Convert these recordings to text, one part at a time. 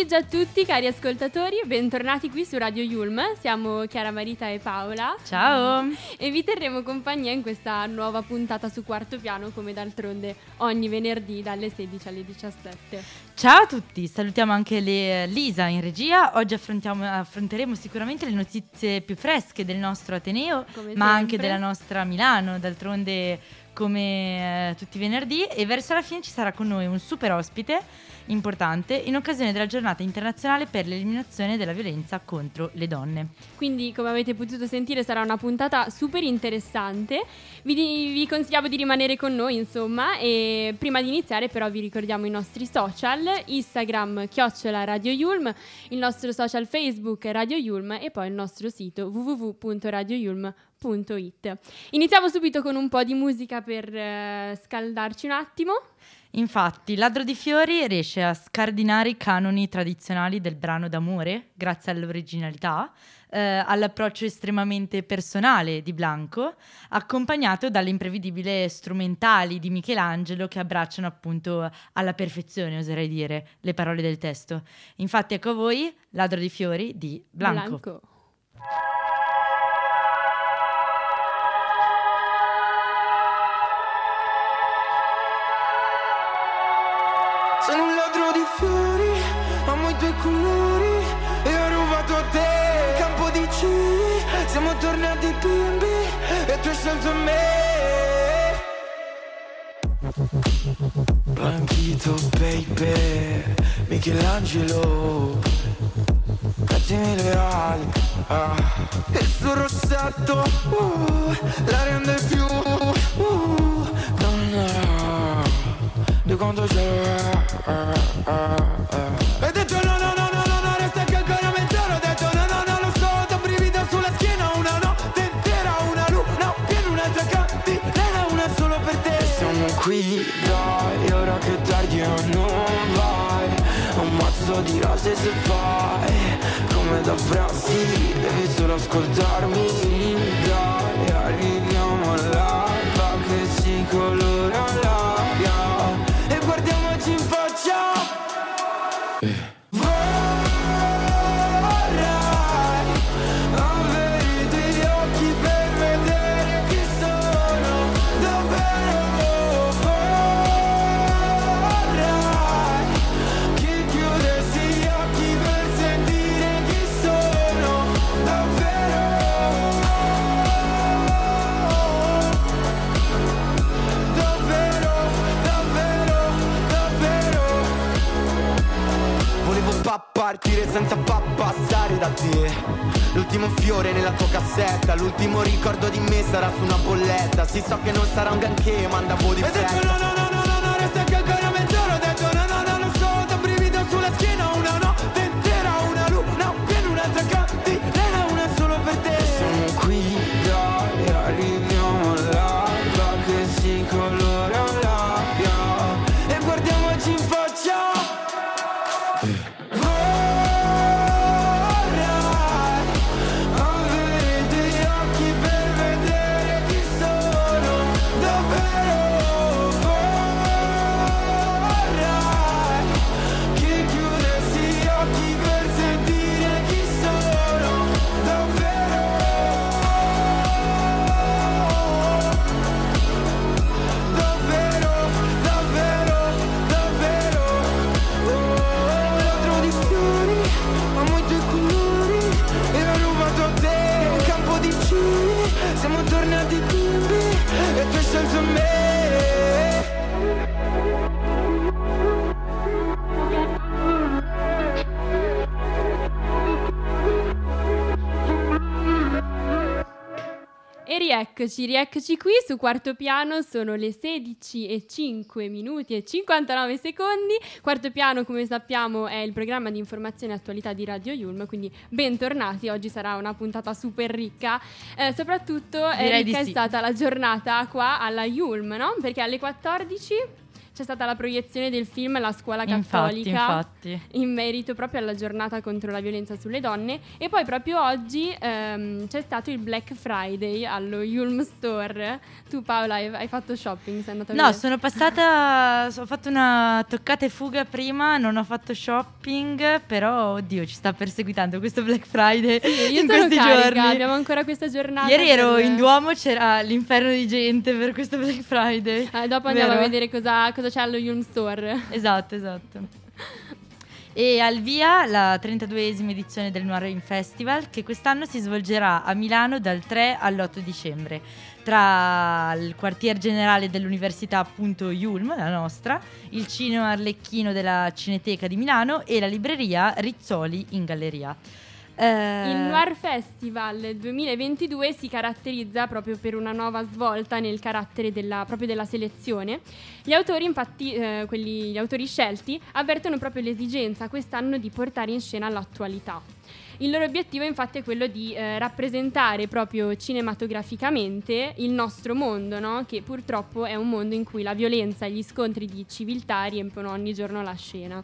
Pomeriggio a tutti cari ascoltatori, bentornati qui su Radio Yulm, siamo Chiara Marita e Paola. Ciao! E vi terremo compagnia in questa nuova puntata su quarto piano come d'altronde ogni venerdì dalle 16 alle 17. Ciao a tutti, salutiamo anche le, Lisa in regia, oggi affronteremo sicuramente le notizie più fresche del nostro Ateneo, come ma sempre. anche della nostra Milano, d'altronde come eh, tutti i venerdì e verso la fine ci sarà con noi un super ospite importante in occasione della giornata internazionale per l'eliminazione della violenza contro le donne. Quindi come avete potuto sentire sarà una puntata super interessante, vi, vi consigliamo di rimanere con noi insomma e prima di iniziare però vi ricordiamo i nostri social, Instagram chiocciola Radio Yulm, il nostro social Facebook Radio Yulm e poi il nostro sito www.radioyulm.com Iniziamo subito con un po' di musica per eh, scaldarci un attimo. Infatti, Ladro di Fiori riesce a scardinare i canoni tradizionali del brano d'amore grazie all'originalità, eh, all'approccio estremamente personale di Blanco, accompagnato dalle imprevedibili strumentali di Michelangelo che abbracciano appunto alla perfezione, oserei dire, le parole del testo. Infatti, ecco a voi Ladro di Fiori di Blanco. Blanco. Hai scelto me. Blanchito baby, Michelangelo. Mettimi le ali ah. Il suo rossetto uh, la rende più uh, donna di quanto c'è qui dai ora che tardi non vai. Un mazzo di rose se fai Come da Brasile Devi solo ascoltarmi. Dai arriviamo all'alba che si colora senza passare da te. L'ultimo fiore nella tua cassetta L'ultimo ricordo di me sarà su una bolletta. Si so che non sarà un granché ma andavo di fretta rieccoci, rieccoci qui su quarto piano, sono le 16 e 5 minuti e 59 secondi. Quarto piano, come sappiamo, è il programma di informazione e attualità di Radio Yulm, quindi bentornati. Oggi sarà una puntata super ricca. Eh, soprattutto è ricca è stata la giornata qua alla Yulm, no? Perché alle 14 c'è stata la proiezione del film La scuola Infatti, cattolica infatti. in merito proprio alla giornata contro la violenza sulle donne e poi proprio oggi ehm, c'è stato il Black Friday allo Yulm Store. Tu Paola hai, hai fatto shopping? Sei andata No, vedere? sono passata, ho fatto una toccata e fuga prima, non ho fatto shopping, però oddio ci sta perseguitando questo Black Friday Sì, io in sono questi carica, giorni. abbiamo ancora questa giornata. Ieri ero per- in Duomo, c'era l'inferno di gente per questo Black Friday. Eh, dopo andiamo Vero? a vedere cosa, cosa allo Yulm Store. Esatto, esatto. E al via la 32esima edizione del Noir Festival che quest'anno si svolgerà a Milano dal 3 all'8 dicembre tra il quartier generale dell'università appunto Yulm, la nostra, il cinema Arlecchino della Cineteca di Milano e la libreria Rizzoli in galleria. Eh, Il Noir Festival 2022 si caratterizza proprio per una nuova svolta nel carattere della, proprio della selezione. Gli autori, infatti, eh, quelli, gli autori scelti, avvertono proprio l'esigenza quest'anno di portare in scena l'attualità. Il loro obiettivo infatti è quello di eh, rappresentare proprio cinematograficamente il nostro mondo, no? che purtroppo è un mondo in cui la violenza e gli scontri di civiltà riempiono ogni giorno la scena.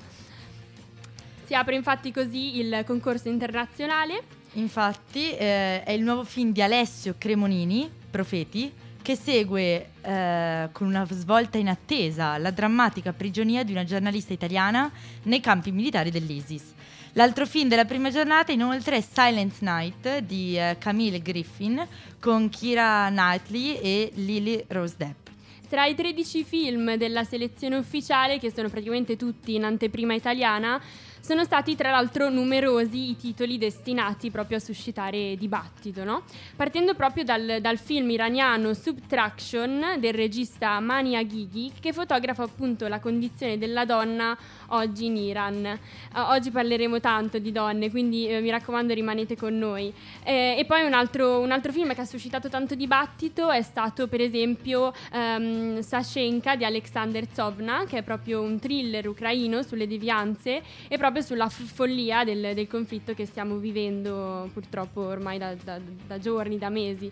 Si apre infatti così il concorso internazionale Infatti eh, è il nuovo film di Alessio Cremonini, Profeti, che segue eh, con una svolta inattesa la drammatica prigionia di una giornalista italiana nei campi militari dell'ISIS. L'altro film della prima giornata inoltre è Silent Night di eh, Camille Griffin con Kira Knightley e Lily Rose Depp. Tra i 13 film della selezione ufficiale, che sono praticamente tutti in anteprima italiana, sono stati tra l'altro numerosi i titoli destinati proprio a suscitare dibattito, no? Partendo proprio dal, dal film iraniano Subtraction del regista Mani Aghighi, che fotografa appunto la condizione della donna oggi in Iran. Eh, oggi parleremo tanto di donne, quindi eh, mi raccomando rimanete con noi. Eh, e poi un altro, un altro film che ha suscitato tanto dibattito è stato per esempio ehm, Sashenka di Alexander Tsovna, che è proprio un thriller ucraino sulle devianze e proprio sulla f- follia del, del conflitto che stiamo vivendo purtroppo ormai da, da- da giorni, da mesi.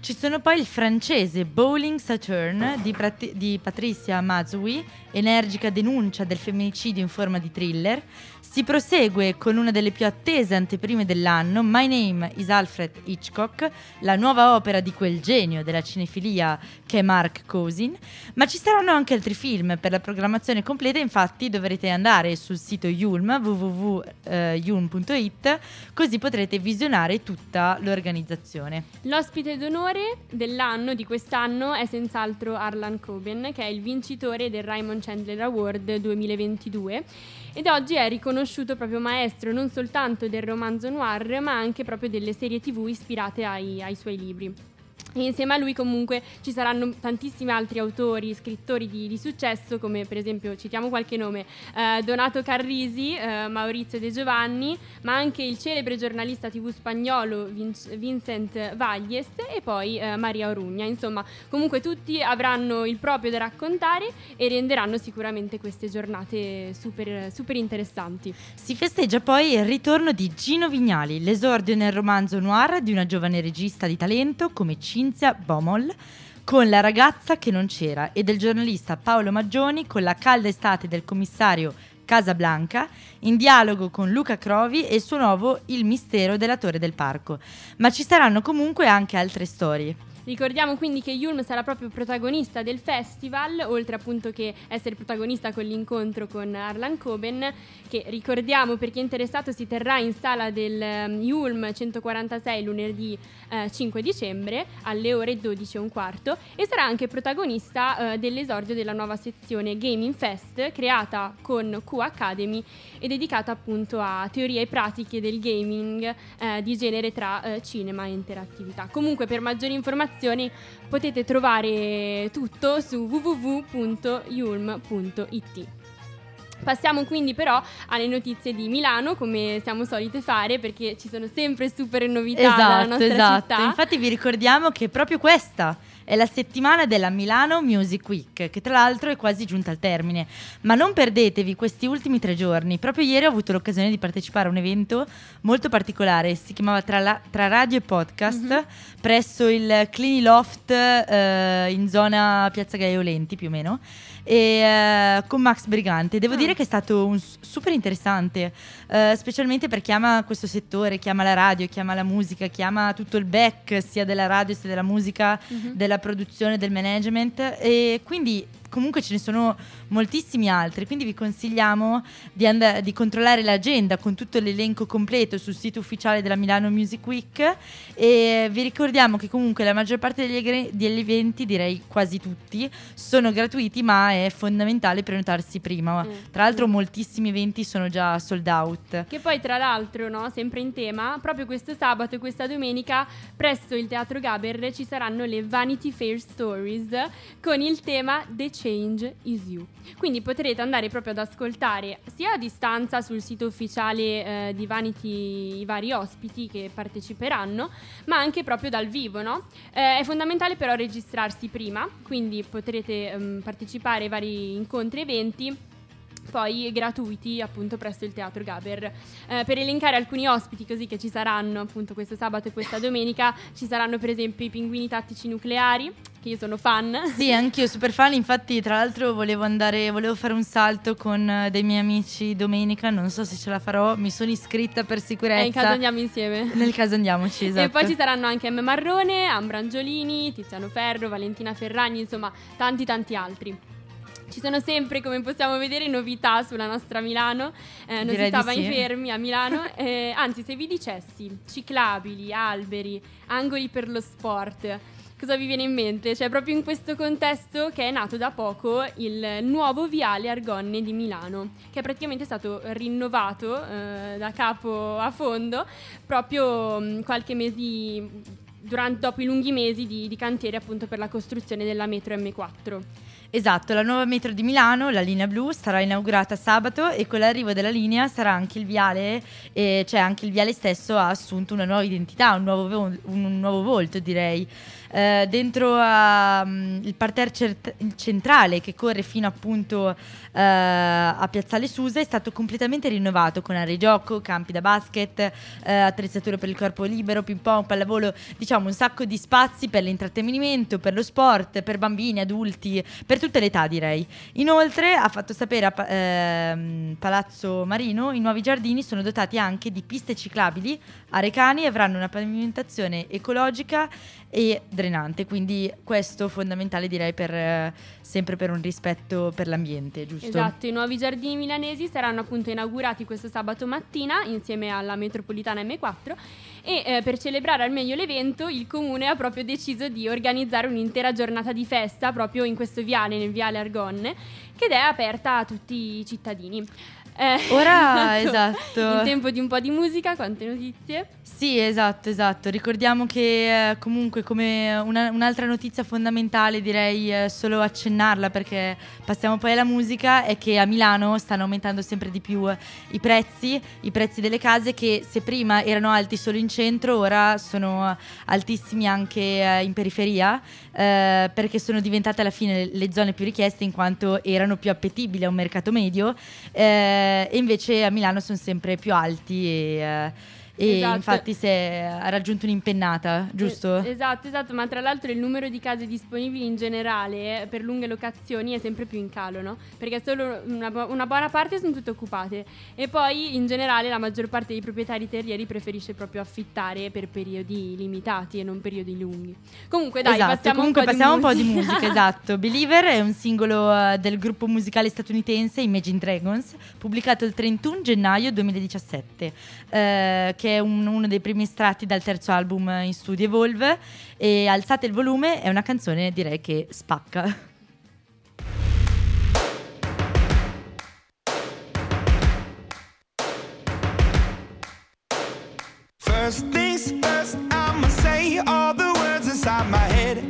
Ci sono poi il francese Bowling Saturn di, Prat- di Patricia Mazoui, energica denuncia del femminicidio in forma di thriller. Si prosegue con una delle più attese anteprime dell'anno, My Name is Alfred Hitchcock, la nuova opera di quel genio della cinefilia che è Mark Cousin. Ma ci saranno anche altri film. Per la programmazione completa, infatti, dovrete andare sul sito Yulm, www.yulm.it, così potrete visionare tutta l'organizzazione. L'ospite d'onore dell'anno, di quest'anno, è senz'altro Arlan Coben, che è il vincitore del Raymond Chandler Award 2022 ed oggi è riconosciuto proprio maestro non soltanto del romanzo noir, ma anche proprio delle serie tv ispirate ai, ai suoi libri. E insieme a lui comunque ci saranno tantissimi altri autori, scrittori di, di successo, come per esempio, citiamo qualche nome, eh, Donato Carrisi, eh, Maurizio De Giovanni, ma anche il celebre giornalista tv spagnolo Vinc- Vincent Valles e poi eh, Maria Orugna. Insomma, comunque tutti avranno il proprio da raccontare e renderanno sicuramente queste giornate super, super interessanti. Si festeggia poi il ritorno di Gino Vignali, l'esordio nel romanzo noir di una giovane regista di talento come Cinzia Bomol, con La ragazza che non c'era e del giornalista Paolo Maggioni con La calda estate del commissario Casablanca, in dialogo con Luca Crovi e il suo nuovo Il mistero della Torre del Parco. Ma ci saranno comunque anche altre storie. Ricordiamo quindi che Yulm sarà proprio protagonista del festival, oltre appunto che essere protagonista con l'incontro con Arlan Coben, che ricordiamo per chi è interessato si terrà in sala del um, Yulm 146 lunedì eh, 5 dicembre alle ore 12 e un quarto e sarà anche protagonista eh, dell'esordio della nuova sezione Gaming Fest creata con Q Academy e dedicata appunto a teorie e pratiche del gaming eh, di genere tra eh, cinema e interattività. Comunque per maggiori informazioni potete trovare tutto su www.yulm.it. Passiamo quindi però alle notizie di Milano, come siamo solite fare, perché ci sono sempre super novità esatto, dalla nostra esatto. città. Infatti vi ricordiamo che proprio questa è la settimana della Milano Music Week, che tra l'altro è quasi giunta al termine. Ma non perdetevi questi ultimi tre giorni. Proprio ieri ho avuto l'occasione di partecipare a un evento molto particolare, si chiamava Tra, la- Tra Radio e Podcast, Mhm. presso il Clini Loft eh, in zona Piazza Gaiolenti più o meno. E eh, con Max Brigante. Devo Ah. dire che è stato un super interessante, eh, specialmente per chi ama questo settore, chi ama la radio, chi ama la musica, chi ama tutto il back sia della radio sia della musica, Mhm. della produzione, del management. E quindi comunque ce ne sono moltissimi altri, quindi vi consigliamo di, and- di controllare l'agenda con tutto l'elenco completo sul sito ufficiale della Milano Music Week e vi ricordiamo che comunque la maggior parte degli, egre- degli eventi, direi quasi tutti, sono gratuiti ma è fondamentale prenotarsi prima. Mm. Tra l'altro moltissimi eventi sono già sold out. Che poi tra l'altro, no, sempre in tema, proprio questo sabato e questa domenica presso il Teatro Gaber ci saranno le Vanity Fair Stories con il tema The Change Is You. Quindi potrete andare proprio ad ascoltare sia a distanza sul sito ufficiale eh, di Vanity i vari ospiti che parteciperanno, ma anche proprio dal vivo, no? Eh, è fondamentale però registrarsi prima, quindi potrete ehm, partecipare ai vari incontri e eventi poi gratuiti appunto presso il Teatro Gaber. Eh, per elencare alcuni ospiti così che ci saranno appunto questo sabato e questa domenica, ci saranno per esempio i pinguini tattici nucleari, che io sono fan. Sì, anch'io super fan, infatti tra l'altro volevo andare, volevo fare un salto con eh, dei miei amici domenica, non so se ce la farò, mi sono iscritta per sicurezza. E in caso andiamo insieme. Nel caso andiamoci, esatto. E poi ci saranno anche M. Marrone, Ambra Angiolini, Tiziano Ferro, Valentina Ferragni, insomma tanti tanti altri. Ci sono sempre, come possiamo vedere, novità sulla nostra Milano, Eh, non Direi si stava sì. fermi a Milano, Eh, anzi se vi dicessi ciclabili, alberi, angoli per lo sport, cosa vi viene in mente? Cioè proprio in questo contesto che è nato da poco il nuovo viale Argonne di Milano, che è praticamente stato rinnovato eh, da capo a fondo proprio mh, qualche mese durante, dopo i lunghi mesi di, di cantiere appunto per la costruzione della metro M4. Esatto, la nuova metro di Milano, la linea blu, sarà inaugurata sabato e con l'arrivo della linea sarà anche il viale, eh, cioè anche il viale stesso ha assunto una nuova identità, un nuovo, vo- un nuovo volto direi. Eh, dentro a, mm, il parterre cert- centrale che corre fino appunto eh, a Piazzale Susa è stato completamente rinnovato con aree gioco, campi da basket, eh, attrezzature per il corpo libero, ping pong, pallavolo, diciamo un sacco di spazi per l'intrattenimento, per lo sport, per bambini, adulti, per tutte le età direi. Inoltre ha fatto sapere a Pa- ehm, Palazzo Marino i nuovi giardini sono dotati anche di piste ciclabili a Recani e avranno una pavimentazione ecologica e drenante, quindi questo fondamentale direi per eh, sempre per un rispetto per l'ambiente, giusto? Esatto, i nuovi giardini milanesi saranno appunto inaugurati questo sabato mattina insieme alla metropolitana M4 e eh, per celebrare al meglio l'evento il comune ha proprio deciso di organizzare un'intera giornata di festa proprio in questo viale, nel viale Argonne, che è aperta a tutti i cittadini. Eh, Ora, esatto. In tempo di un po' di musica, quante notizie? Sì, esatto, esatto. Ricordiamo che eh, comunque come una- un'altra notizia fondamentale, direi eh, solo accennarla perché passiamo poi alla musica, è che a Milano stanno aumentando sempre di più eh, i prezzi, i prezzi delle case che se prima erano alti solo in centro, ora sono altissimi anche in periferia, perché sono diventate alla fine le, le zone più richieste in quanto erano più appetibili a un mercato medio eh, e invece a Milano sono sempre più alti e... e Esatto. infatti si è, ha raggiunto un'impennata, giusto? Eh, esatto, esatto, ma tra l'altro il numero di case disponibili in generale eh, per lunghe locazioni è sempre più in calo, no? Perché solo una, bu- una buona parte sono tutte occupate e poi in generale la maggior parte dei proprietari terrieri preferisce proprio affittare per periodi limitati e non periodi lunghi. Comunque dai, esatto, passiamo, comunque un, po passiamo un po' di musica, esatto. Believer è un singolo eh, del gruppo musicale statunitense Imagine Dragons, pubblicato il 31 gennaio 2017, eh, che è un- uno dei primi estratti dal terzo album in studio Evolve e Alzate il volume è una canzone direi che spacca. First things first, I'ma say all the words inside my head.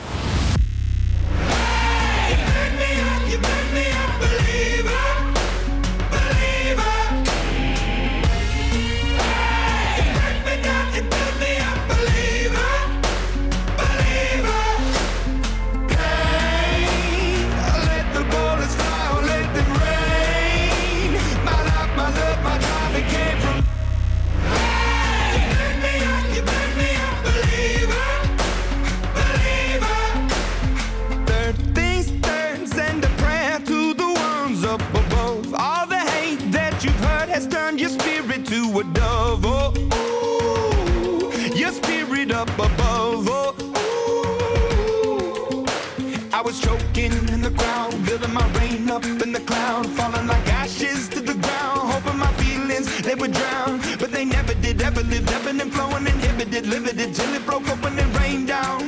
would drown, but they never did. Ever lived, ebbing and flowing, inhibited, limited till it broke up when it rained down.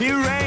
It rained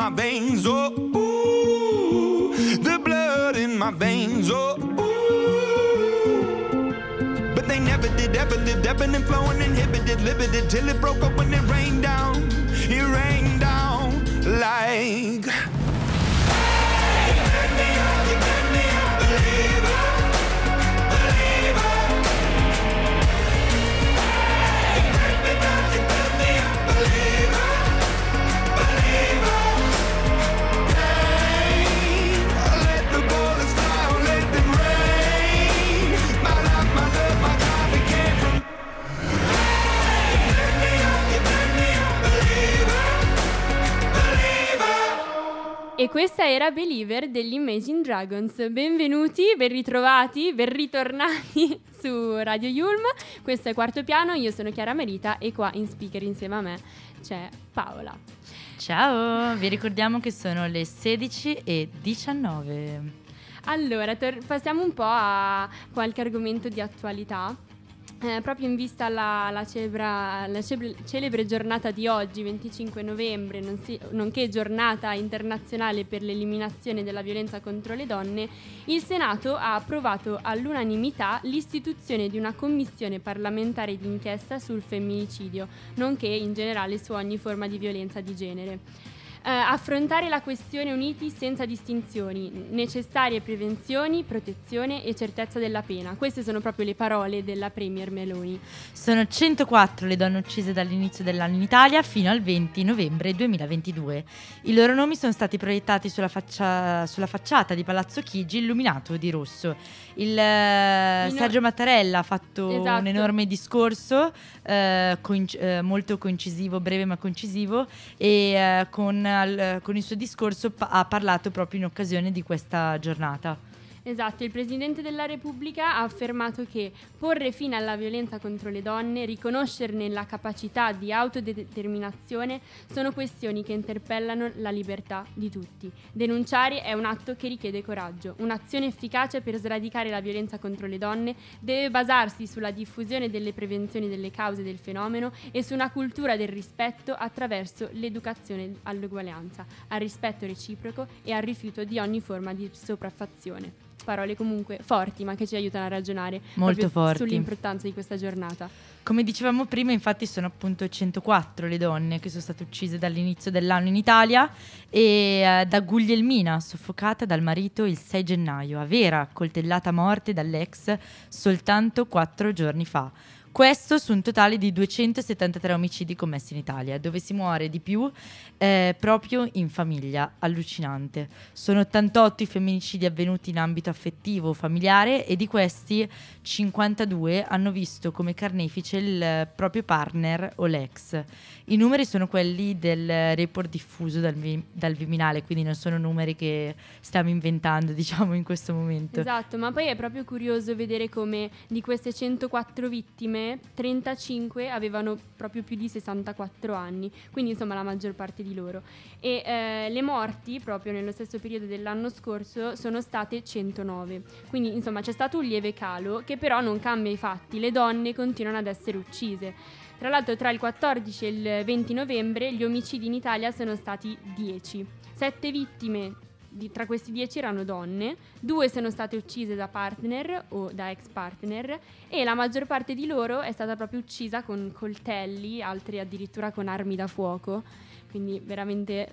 my veins. Oh, ooh, the blood in my veins. Oh, ooh. But they never did, ever lived, ebbing and flowing, inhibited, limited, till it broke up when it rained down. It rained down like. Questa era Believer degli Imagine Dragons. Benvenuti, ben ritrovati, ben ritornati su Radio Yulm. Questo è Quarto Piano, io sono Chiara Merita e qua in speaker insieme a me c'è Paola. Ciao, vi ricordiamo che sono le 16 e 19. Allora, tor- passiamo un po' a qualche argomento di attualità. Eh, proprio in vista alla, alla celebra- alla celebre, celebre giornata di oggi, 25 novembre, non si- nonché giornata internazionale per l'eliminazione della violenza contro le donne, il Senato ha approvato all'unanimità l'istituzione di una commissione parlamentare d'inchiesta sul femminicidio, nonché in generale su ogni forma di violenza di genere. Eh, affrontare la questione uniti senza distinzioni, necessarie prevenzioni, protezione e certezza della pena. Queste sono proprio le parole della Premier Meloni. Sono 104 le donne uccise dall'inizio dell'anno in Italia fino al 20 novembre 2022. I loro nomi sono stati proiettati sulla, faccia- sulla facciata di Palazzo Chigi illuminato di rosso. Il, eh, Sergio Mattarella ha fatto Esatto. un enorme discorso, eh, coinc- eh, molto coincisivo, breve ma concisivo, e eh, con, al- con il suo discorso pa- ha parlato proprio in occasione di questa giornata. Esatto, il Presidente della Repubblica ha affermato che porre fine alla violenza contro le donne, riconoscerne la capacità di autodeterminazione sono questioni che interpellano la libertà di tutti. Denunciare è un atto che richiede coraggio. Un'azione efficace per sradicare la violenza contro le donne deve basarsi sulla diffusione delle prevenzioni delle cause del fenomeno e su una cultura del rispetto attraverso l'educazione all'uguaglianza, al rispetto reciproco e al rifiuto di ogni forma di sopraffazione. Parole comunque forti, ma che ci aiutano a ragionare Molto forti. sull'importanza di questa giornata. Come dicevamo prima, infatti sono appunto 104 le donne che sono state uccise dall'inizio dell'anno in Italia e eh, da Guglielmina, soffocata dal marito il 6 gennaio, a Vera, coltellata a morte dall'ex soltanto quattro giorni fa. Questo su un totale di 273 omicidi commessi in Italia, dove si muore di più eh, proprio in famiglia, allucinante. Sono 88 i femminicidi avvenuti in ambito affettivo o familiare e di questi 52 hanno visto come carnefice il proprio partner o l'ex. I numeri sono quelli del report diffuso dal, dal Viminale, quindi non sono numeri che stiamo inventando, diciamo, in questo momento. Esatto, ma poi è proprio curioso vedere come di queste 104 vittime, 35 avevano proprio più di 64 anni, quindi insomma la maggior parte di loro. E eh, le morti, proprio nello stesso periodo dell'anno scorso, sono state 109. Quindi insomma c'è stato un lieve calo che però non cambia i fatti, le donne continuano ad essere uccise. Tra l'altro tra il 14 e il 20 novembre gli omicidi in Italia sono stati 10. Sette vittime di- tra questi 10 erano donne, due sono state uccise da partner o da ex partner e la maggior parte di loro è stata proprio uccisa con coltelli, altri addirittura con armi da fuoco. Quindi veramente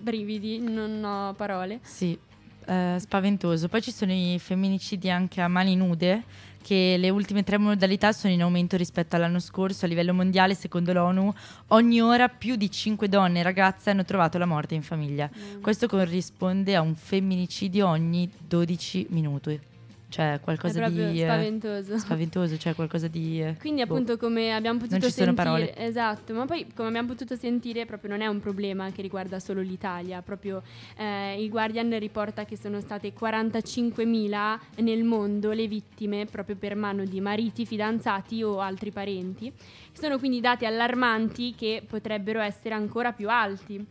brividi, non ho parole. Sì, eh, spaventoso. Poi ci sono i femminicidi anche a mani nude, che le ultime tre modalità sono in aumento rispetto all'anno scorso. A livello mondiale, secondo l'ONU, ogni ora più di 5 donne e ragazze hanno trovato la morte in famiglia. Mm. Questo corrisponde a un femminicidio ogni 12 minuti. Cioè, qualcosa di... eh, spaventoso. spaventoso, cioè qualcosa di... eh, Quindi boh. appunto come abbiamo potuto ci sono sentire, parole. esatto, ma poi come abbiamo potuto sentire proprio non è un problema che riguarda solo l'Italia, proprio eh, il Guardian riporta che sono state 45.000 nel mondo le vittime proprio per mano di mariti, fidanzati o altri parenti. Sono quindi dati allarmanti che potrebbero essere ancora più alti.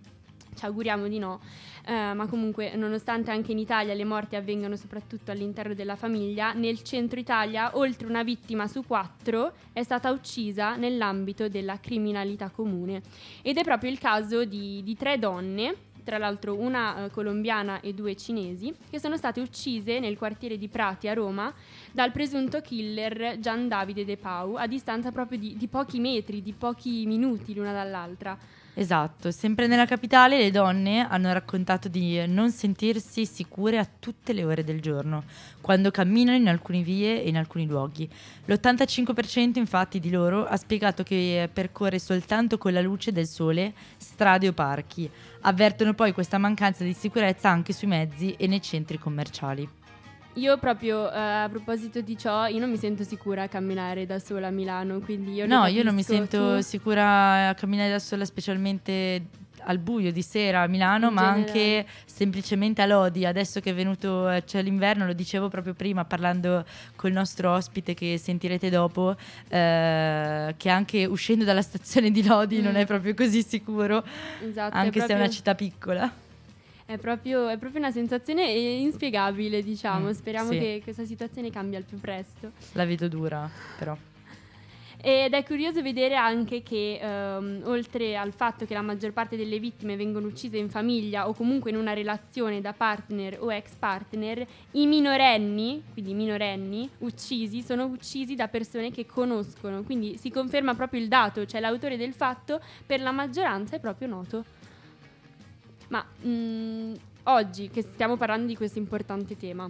Ci auguriamo di no. Eh, ma comunque, nonostante anche in Italia le morti avvengano soprattutto all'interno della famiglia, nel centro Italia oltre una vittima su quattro è stata uccisa nell'ambito della criminalità comune. Ed è proprio il caso di, di tre donne, tra l'altro una eh, colombiana e due cinesi, che sono state uccise nel quartiere di Prati a Roma dal presunto killer Gian Davide De Pau a distanza proprio di, di pochi metri, di pochi minuti l'una dall'altra. Esatto, sempre nella capitale le donne hanno raccontato di non sentirsi sicure a tutte le ore del giorno, quando camminano in alcune vie e in alcuni luoghi. L'85% infatti di loro ha spiegato che percorre soltanto con la luce del sole strade o parchi. Avvertono poi questa mancanza di sicurezza anche sui mezzi e nei centri commerciali. Io proprio eh, a proposito di ciò, io non mi sento sicura a camminare da sola a Milano, quindi io no, io non mi sento tu? sicura a camminare da sola, specialmente al buio di sera a Milano, In ma generale. anche semplicemente a Lodi. Adesso che è venuto eh, c'è l'inverno, lo dicevo proprio prima parlando col nostro ospite che sentirete dopo, eh, che anche uscendo dalla stazione di Lodi non Mm. è proprio così sicuro, Esatto, anche se è una proprio- città piccola. È proprio, è proprio una sensazione inspiegabile, diciamo. Mm, Speriamo sì. che questa situazione cambi al più presto. La vedo dura, però. Ed è curioso vedere anche che, ehm, oltre al fatto che la maggior parte delle vittime vengono uccise in famiglia o comunque in una relazione da partner o ex partner, i minorenni, quindi i minorenni uccisi, sono uccisi da persone che conoscono. Quindi si conferma proprio il dato, cioè l'autore del fatto per la maggioranza è proprio noto. Ma mh, oggi che stiamo parlando di questo importante tema,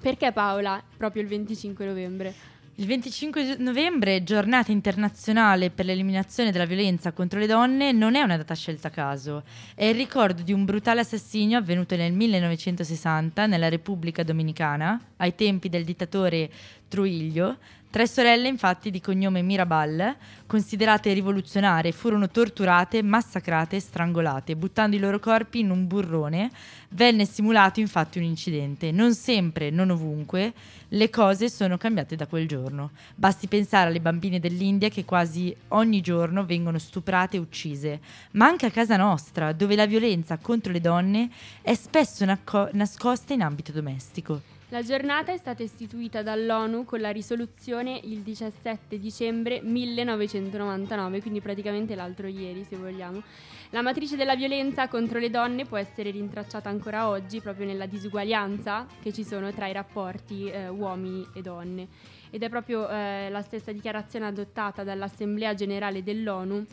perché Paola proprio il 25 novembre? Il 25 novembre, giornata internazionale per l'eliminazione della violenza contro le donne, non è una data scelta a caso. È il ricordo di un brutale assassinio avvenuto nel 1960 nella Repubblica Dominicana, ai tempi del dittatore Trujillo. Tre sorelle, infatti, di cognome Mirabal, considerate rivoluzionarie, furono torturate, massacrate e strangolate, buttando i loro corpi in un burrone. Venne simulato infatti un incidente. Non sempre, non ovunque, le cose sono cambiate da quel giorno. Basti pensare alle bambine dell'India che quasi ogni giorno vengono stuprate e uccise, ma anche a casa nostra, dove la violenza contro le donne è spesso nacco- nascosta in ambito domestico. La giornata è stata istituita dall'ONU con la risoluzione il 17 dicembre 1999, quindi praticamente l'altro ieri se vogliamo. La matrice della violenza contro le donne può essere rintracciata ancora oggi proprio nella disuguaglianza che ci sono tra i rapporti eh, uomini e donne. Ed è proprio eh, la stessa dichiarazione adottata dall'Assemblea generale dell'ONU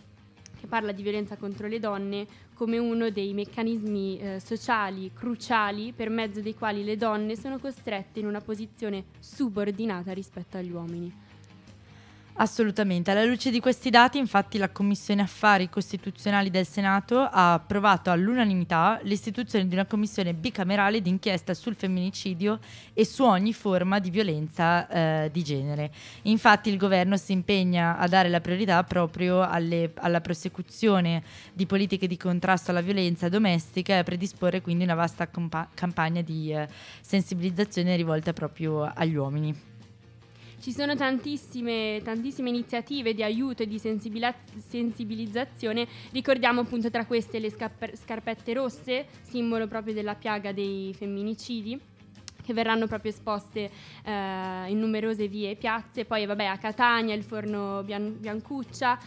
che parla di violenza contro le donne come uno dei meccanismi eh, sociali cruciali per mezzo dei quali le donne sono costrette in una posizione subordinata rispetto agli uomini. Assolutamente, alla luce di questi dati infatti la Commissione Affari Costituzionali del Senato ha approvato all'unanimità l'istituzione di una commissione bicamerale d'inchiesta sul femminicidio e su ogni forma di violenza eh, di genere. Infatti il governo si impegna a dare la priorità proprio alle, alla prosecuzione di politiche di contrasto alla violenza domestica e a predisporre quindi una vasta compa- campagna di eh, sensibilizzazione rivolta proprio agli uomini. Ci sono tantissime, tantissime iniziative di aiuto e di sensibilizzazione. Ricordiamo appunto tra queste le scarpe- scarpette rosse, simbolo proprio della piaga dei femminicidi che verranno proprio esposte eh, in numerose vie e piazze, poi vabbè a Catania il forno Bian- Biancuccia,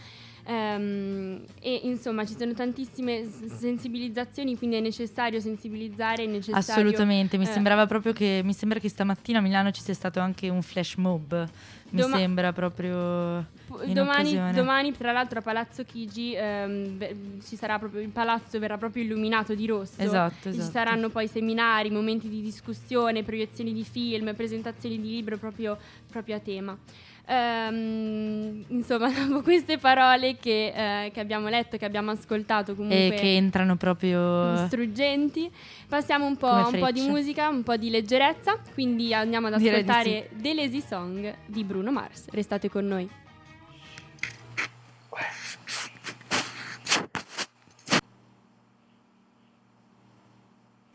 Um, e insomma ci sono tantissime sensibilizzazioni, quindi è necessario sensibilizzare. È necessario, Assolutamente, mi eh, sembrava proprio che mi sembra che stamattina a Milano ci sia stato anche un flash mob. Mi Doma- sembra proprio. Domani, domani, tra l'altro, a Palazzo Chigi ehm, ci sarà proprio il palazzo verrà proprio illuminato di rosso. Esatto, esatto. Ci saranno poi seminari, momenti di discussione, proiezioni di film, presentazioni di libro proprio, proprio a tema. Um, insomma, dopo queste parole che, uh, che, abbiamo letto, che abbiamo ascoltato comunque e che entrano proprio struggenti, passiamo un po', un po', di musica, un po' di leggerezza. Quindi andiamo ad ascoltare sì. The Lazy Song di Bruno Mars. Restate con noi.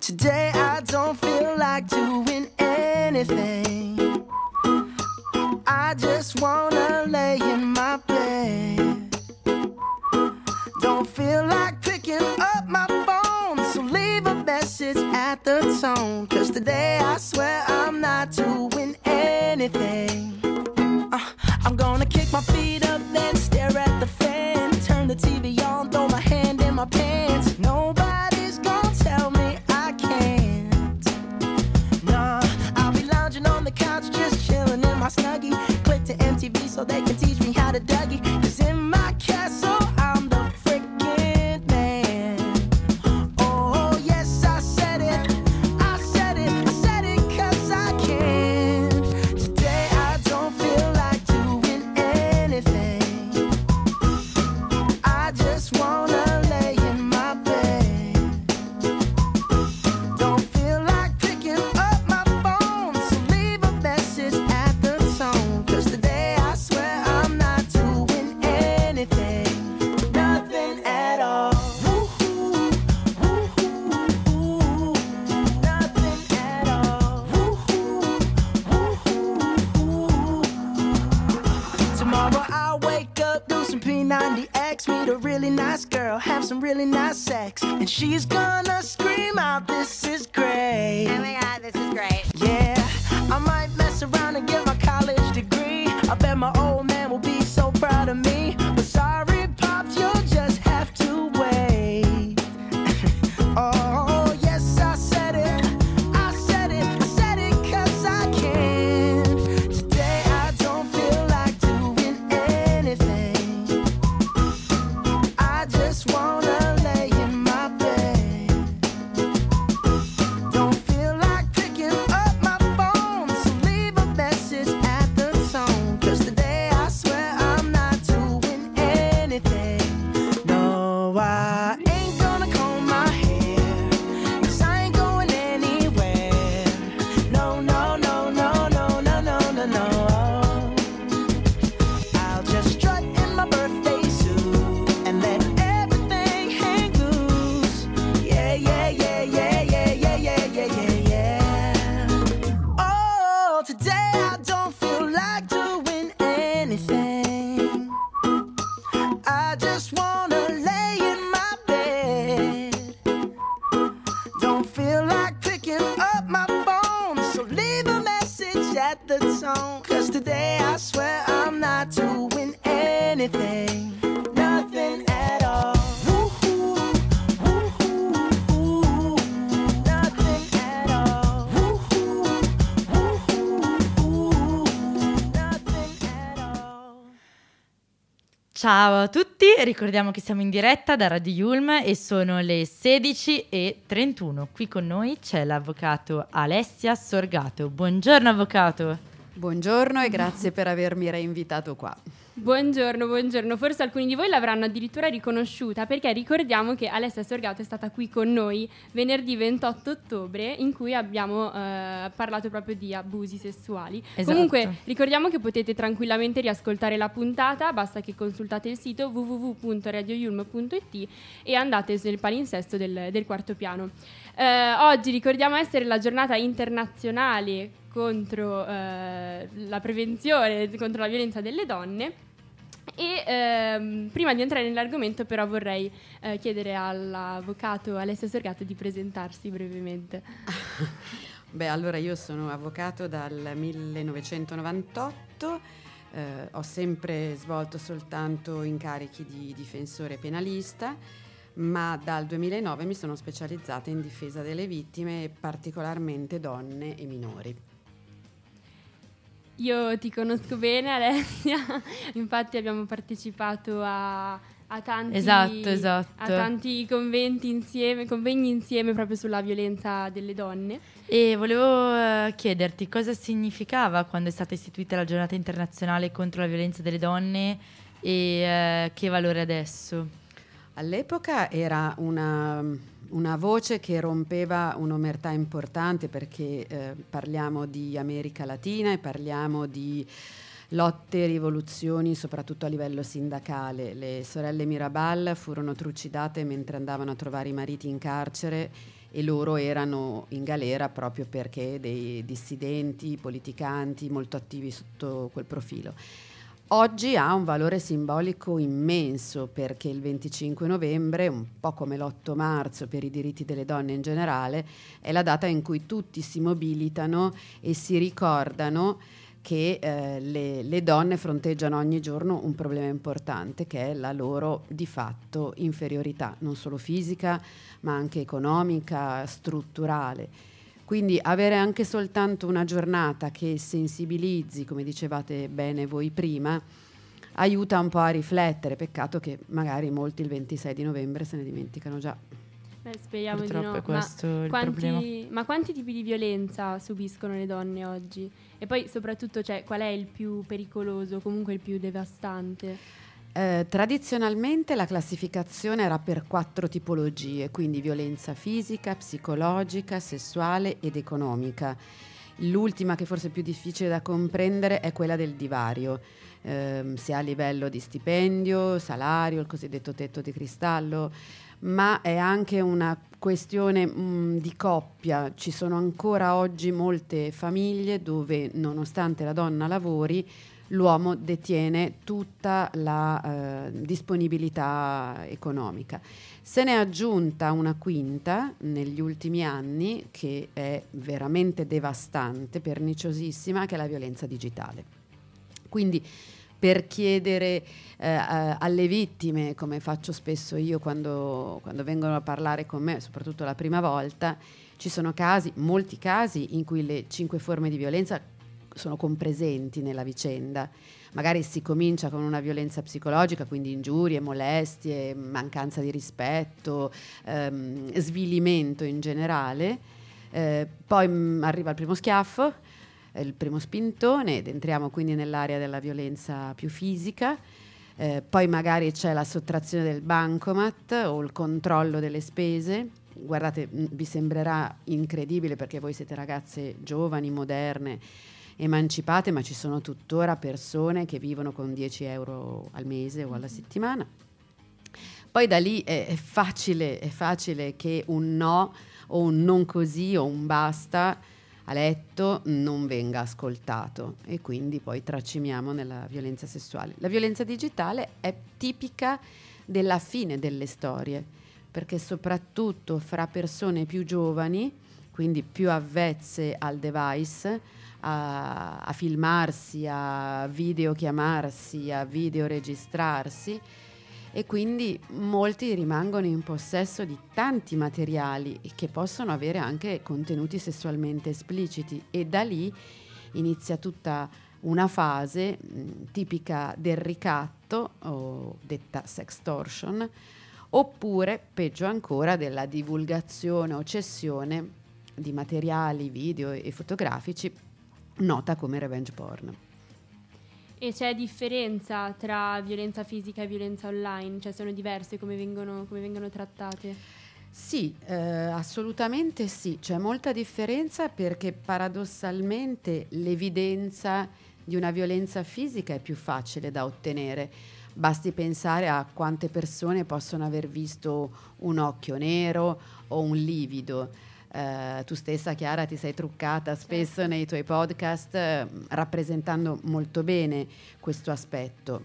Today I don't feel like doing anything. I just wanna lay in my bed. Don't feel like picking up my phone, so leave a message at the tone. Cause today I swear I'm not doing anything. Uh, I'm gonna kick my feet up, then stare at the fan. Turn the TV Ciao a tutti, ricordiamo che siamo in diretta da Radio Yulm e sono le 16.31. Qui con noi c'è l'avvocato Alessia Sorgato. Buongiorno avvocato. Buongiorno e grazie per avermi reinvitato qua. Buongiorno, buongiorno. Forse alcuni di voi l'avranno addirittura riconosciuta perché ricordiamo che Alessia Sorgato è stata qui con noi venerdì 28 ottobre in cui abbiamo eh, parlato proprio di abusi sessuali. Esatto. Comunque ricordiamo che potete tranquillamente riascoltare la puntata, basta che consultate il sito www.radioyulm.it e andate nel palinsesto del, del quarto piano. Eh, oggi ricordiamo essere la giornata internazionale contro eh, la prevenzione contro la violenza delle donne. E ehm, prima di entrare nell'argomento, però, vorrei eh, chiedere all'avvocato Alessia Sorgato di presentarsi brevemente. Beh, allora io sono avvocato dal 1998, eh, ho sempre svolto soltanto incarichi di difensore penalista, ma dal 2009 mi sono specializzata in difesa delle vittime, particolarmente donne e minori. Io ti conosco bene, Alessia, infatti abbiamo partecipato a, a tanti, Esatto, esatto. a tanti conventi insieme, convegni insieme proprio sulla violenza delle donne. E volevo eh, chiederti cosa significava quando è stata istituita la giornata internazionale contro la violenza delle donne e eh, che valore adesso. All'epoca era una, una voce che rompeva un'omertà importante perché eh, parliamo di America Latina e parliamo di lotte rivoluzioni soprattutto a livello sindacale. Le sorelle Mirabal furono trucidate mentre andavano a trovare i mariti in carcere e loro erano in galera proprio perché dei dissidenti, politicanti molto attivi sotto quel profilo. Oggi ha un valore simbolico immenso perché il 25 novembre, un po' come l'8 marzo per i diritti delle donne in generale, è la data in cui tutti si mobilitano e si ricordano che eh, le, le donne fronteggiano ogni giorno un problema importante che è la loro di fatto inferiorità, non solo fisica ma anche economica, strutturale. Quindi avere anche soltanto una giornata che sensibilizzi, come dicevate bene voi prima, aiuta un po' a riflettere. Peccato che magari molti il 26 di novembre se ne dimenticano già. Beh, speriamo di Purtroppo no. è questo ma il quanti, problema. ma quanti tipi di violenza subiscono le donne oggi? E poi soprattutto cioè, qual è il più pericoloso, comunque il più devastante? Eh, tradizionalmente la classificazione era per quattro tipologie, quindi violenza fisica, psicologica, sessuale ed economica. L'ultima, che forse è più difficile da comprendere, è quella del divario, ehm, sia a livello di stipendio, salario, il cosiddetto tetto di cristallo, ma è anche una questione mh, di coppia. Ci sono ancora oggi molte famiglie dove, nonostante la donna lavori, l'uomo detiene tutta la eh, disponibilità economica. Se ne è aggiunta una quinta negli ultimi anni che è veramente devastante, perniciosissima, che è la violenza digitale. Quindi per chiedere eh, alle vittime, come faccio spesso io quando, quando vengono a parlare con me, soprattutto la prima volta, ci sono casi, molti casi, in cui le cinque forme di violenza sono compresenti nella vicenda. Magari si comincia con una violenza psicologica, quindi ingiurie, molestie, mancanza di rispetto, ehm, svilimento in generale. Eh, poi mh, arriva il primo schiaffo, il primo spintone, ed entriamo quindi nell'area della violenza più fisica. Eh, poi magari c'è la sottrazione del bancomat o il controllo delle spese. Guardate, mh, vi sembrerà incredibile perché voi siete ragazze giovani, moderne, emancipate, ma ci sono tuttora persone che vivono con 10 euro al mese o alla settimana. Poi da lì è, è facile, è facile che un no o un non così o un basta a letto non venga ascoltato e quindi poi tracimiamo nella violenza sessuale. La violenza digitale è tipica della fine delle storie, perché soprattutto fra persone più giovani, quindi più avvezze al device, a, a filmarsi, a videochiamarsi, a videoregistrarsi. E quindi molti rimangono in possesso di tanti materiali che possono avere anche contenuti sessualmente espliciti. E da lì inizia tutta una fase mh, tipica del ricatto o detta sextortion oppure peggio ancora della divulgazione o cessione di materiali video e fotografici nota come revenge porn. E c'è differenza tra violenza fisica e violenza online? Cioè sono diverse come vengono, come vengono trattate? Sì, eh, assolutamente sì, c'è molta differenza perché paradossalmente l'evidenza di una violenza fisica è più facile da ottenere. Basti pensare a quante persone possono aver visto un occhio nero o un livido eh, tu stessa Chiara ti sei truccata spesso certo. nei tuoi podcast eh, rappresentando molto bene questo aspetto.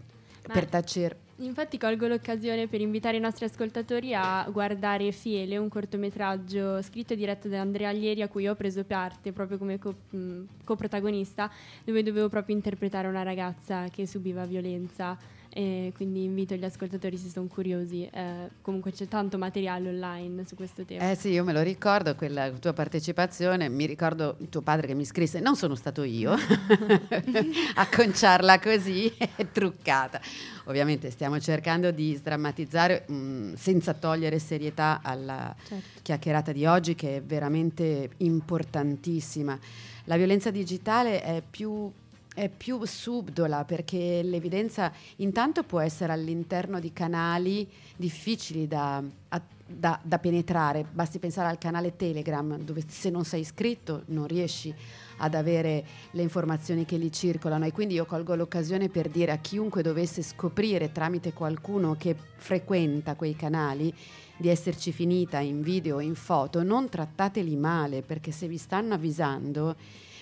Ma per tacere Infatti colgo l'occasione per invitare i nostri ascoltatori a guardare Fiele, un cortometraggio scritto e diretto da Andrea Alieri a cui ho preso parte proprio come co- mh, coprotagonista, dove dovevo proprio interpretare una ragazza che subiva violenza e quindi invito gli ascoltatori se sono curiosi. Eh, comunque c'è tanto materiale online su questo tema. Eh sì, io me lo ricordo, quella tua partecipazione, mi ricordo tuo padre che mi scrisse, non sono stato io a conciarla così, truccata. Ovviamente stiamo cercando di sdrammatizzare mh, mm, senza togliere serietà alla certo. chiacchierata di oggi che è veramente importantissima. La violenza digitale è più è più subdola perché l'evidenza intanto può essere all'interno di canali difficili da, da, da, penetrare, basti pensare al canale Telegram dove se non sei iscritto non riesci ad avere le informazioni che lì circolano. E quindi io colgo l'occasione per dire a chiunque dovesse scoprire tramite qualcuno che frequenta quei canali di esserci finita in video o in foto, non trattateli male perché se vi stanno avvisando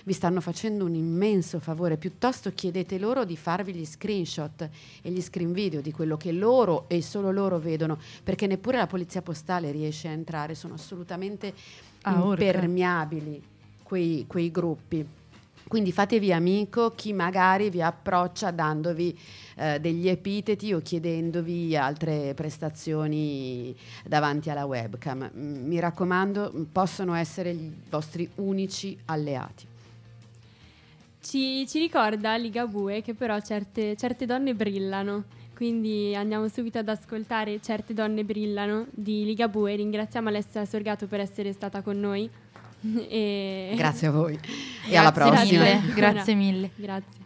vi stanno facendo un immenso favore, piuttosto chiedete loro di farvi gli screenshot e gli screen video di quello che loro e solo loro vedono, perché neppure la polizia postale riesce a entrare, sono assolutamente ah, impermeabili quei, quei gruppi. Quindi fatevi amico chi magari vi approccia dandovi eh, degli epiteti o chiedendovi altre prestazioni davanti alla webcam. Mi raccomando, possono essere i vostri unici alleati. Ci, ci ricorda Ligabue che però certe, certe donne brillano. Quindi andiamo subito ad ascoltare Certe donne brillano di Ligabue. Ringraziamo Alessia Sorgato per essere stata con noi. E... Grazie a voi. e alla prossima. Mille. Grazie mille. Grazie.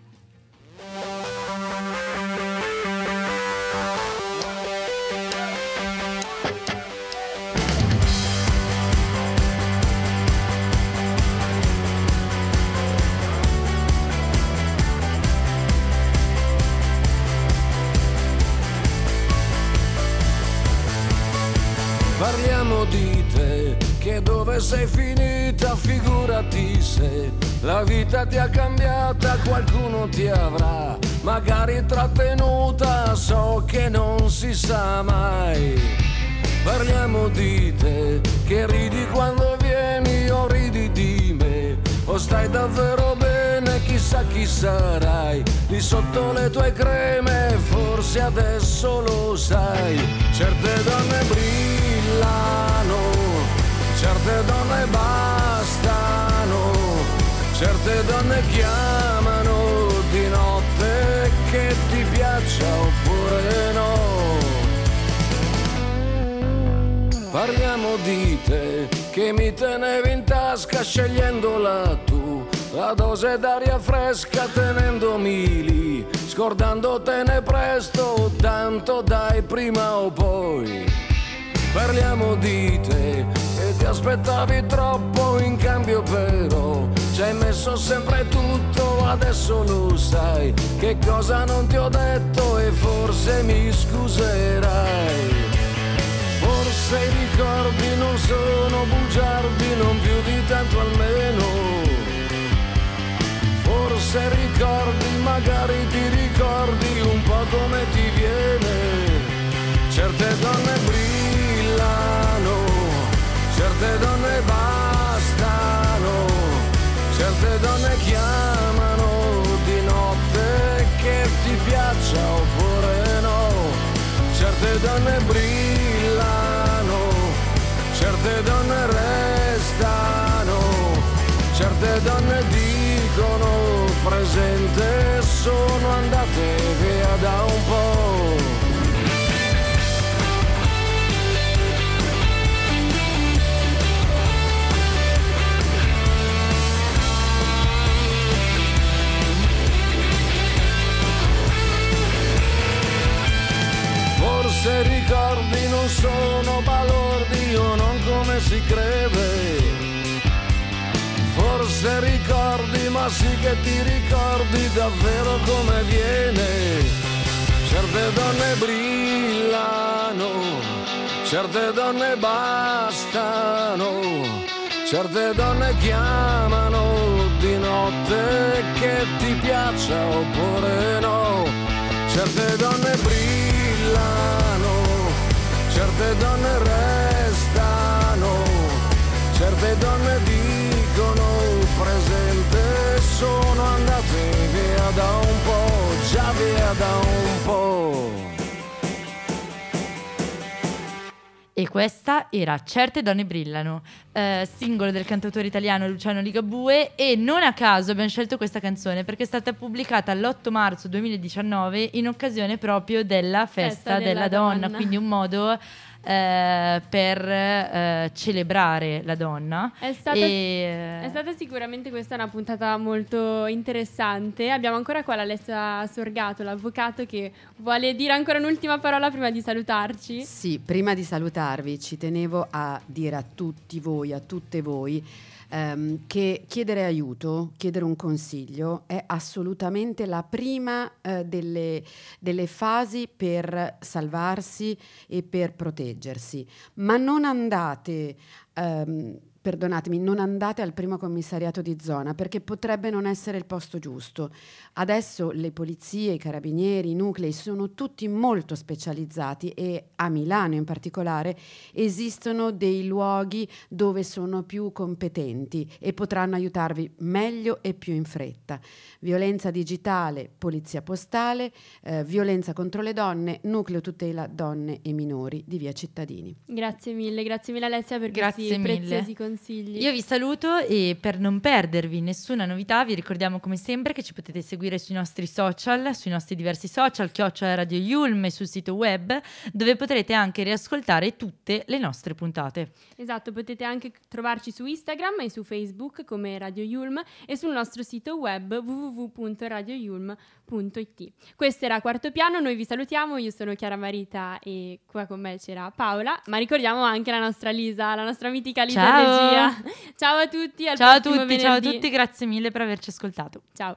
Parliamo di te, che dove sei finita, figurati se la vita ti ha cambiata, qualcuno ti avrà magari trattenuta, so che non si sa mai. Parliamo di te, che ridi quando vieni o ridi di me, o stai davvero bene, chissà chi sarai, lì sotto le tue creme, forse adesso lo sai, certe donne brillano brillano, certe donne bastano, certe donne chiamano di notte che ti piaccia oppure no. Parliamo di te che mi tenevi in tasca scegliendola tu, la dose d'aria fresca tenendomi lì, scordandotene presto, tanto dai prima o poi parliamo di te e ti aspettavi troppo in cambio però ci hai messo sempre tutto adesso lo sai che cosa non ti ho detto e forse mi scuserai. Forse i ricordi non sono bugiardi non più di tanto donne brillano, certe donne restano, certe donne dicono presente sono andate Forse ricordi non sono balordi o non come si crede. Forse ricordi, ma sì che ti ricordi davvero come viene. Certe donne brillano, certe donne bastano, certe donne chiamano di notte che ti piaccia oppure no. Certe da un po', già via da un po'. E questa era Certe donne brillano, eh, singolo del cantautore italiano Luciano Ligabue e non a caso abbiamo scelto questa canzone perché è stata pubblicata l'8 marzo 2019 in occasione proprio della festa, Festa della della donna, donna. quindi un modo eh, per eh, celebrare la donna. È stata, E, è stata sicuramente questa una puntata molto interessante. Abbiamo ancora qua l'Alessia Sorgato, l'avvocato, che vuole dire ancora un'ultima parola prima di salutarci. Sì, prima di salutarvi ci tenevo a dire a tutti voi, a tutte voi, ehm, che chiedere aiuto, chiedere un consiglio è assolutamente la prima eh, delle, delle fasi per salvarsi e per proteggersi. Ma non andate... ehm, Perdonatemi, non andate al primo commissariato di zona perché potrebbe non essere il posto giusto. Adesso le polizie, i carabinieri, i nuclei sono tutti molto specializzati e a Milano in particolare esistono dei luoghi dove sono più competenti e potranno aiutarvi meglio e più in fretta. Violenza digitale, polizia postale, eh, violenza contro le donne, nucleo tutela donne e minori di via Cittadini. Grazie mille, grazie mille Alessia per Grazie questi mille. preziosi consigli. Io vi saluto e per non perdervi nessuna novità vi ricordiamo come sempre che ci potete seguire sui nostri social, sui nostri diversi social, chiocciola Radio Yulm e sul sito web dove potrete anche riascoltare tutte le nostre puntate. Esatto, potete anche trovarci su Instagram e su Facebook come Radio Yulm e sul nostro sito web www.radioyulm.it. Questo era Quarto Piano, noi vi salutiamo, io sono Chiara Marita e qua con me c'era Paola, ma ricordiamo anche la nostra Lisa, la nostra mitica Lisa Ciao. Ciao a tutti, Ciao a tutti, ciao a venerdì. tutti, grazie mille per averci ascoltato. Ciao.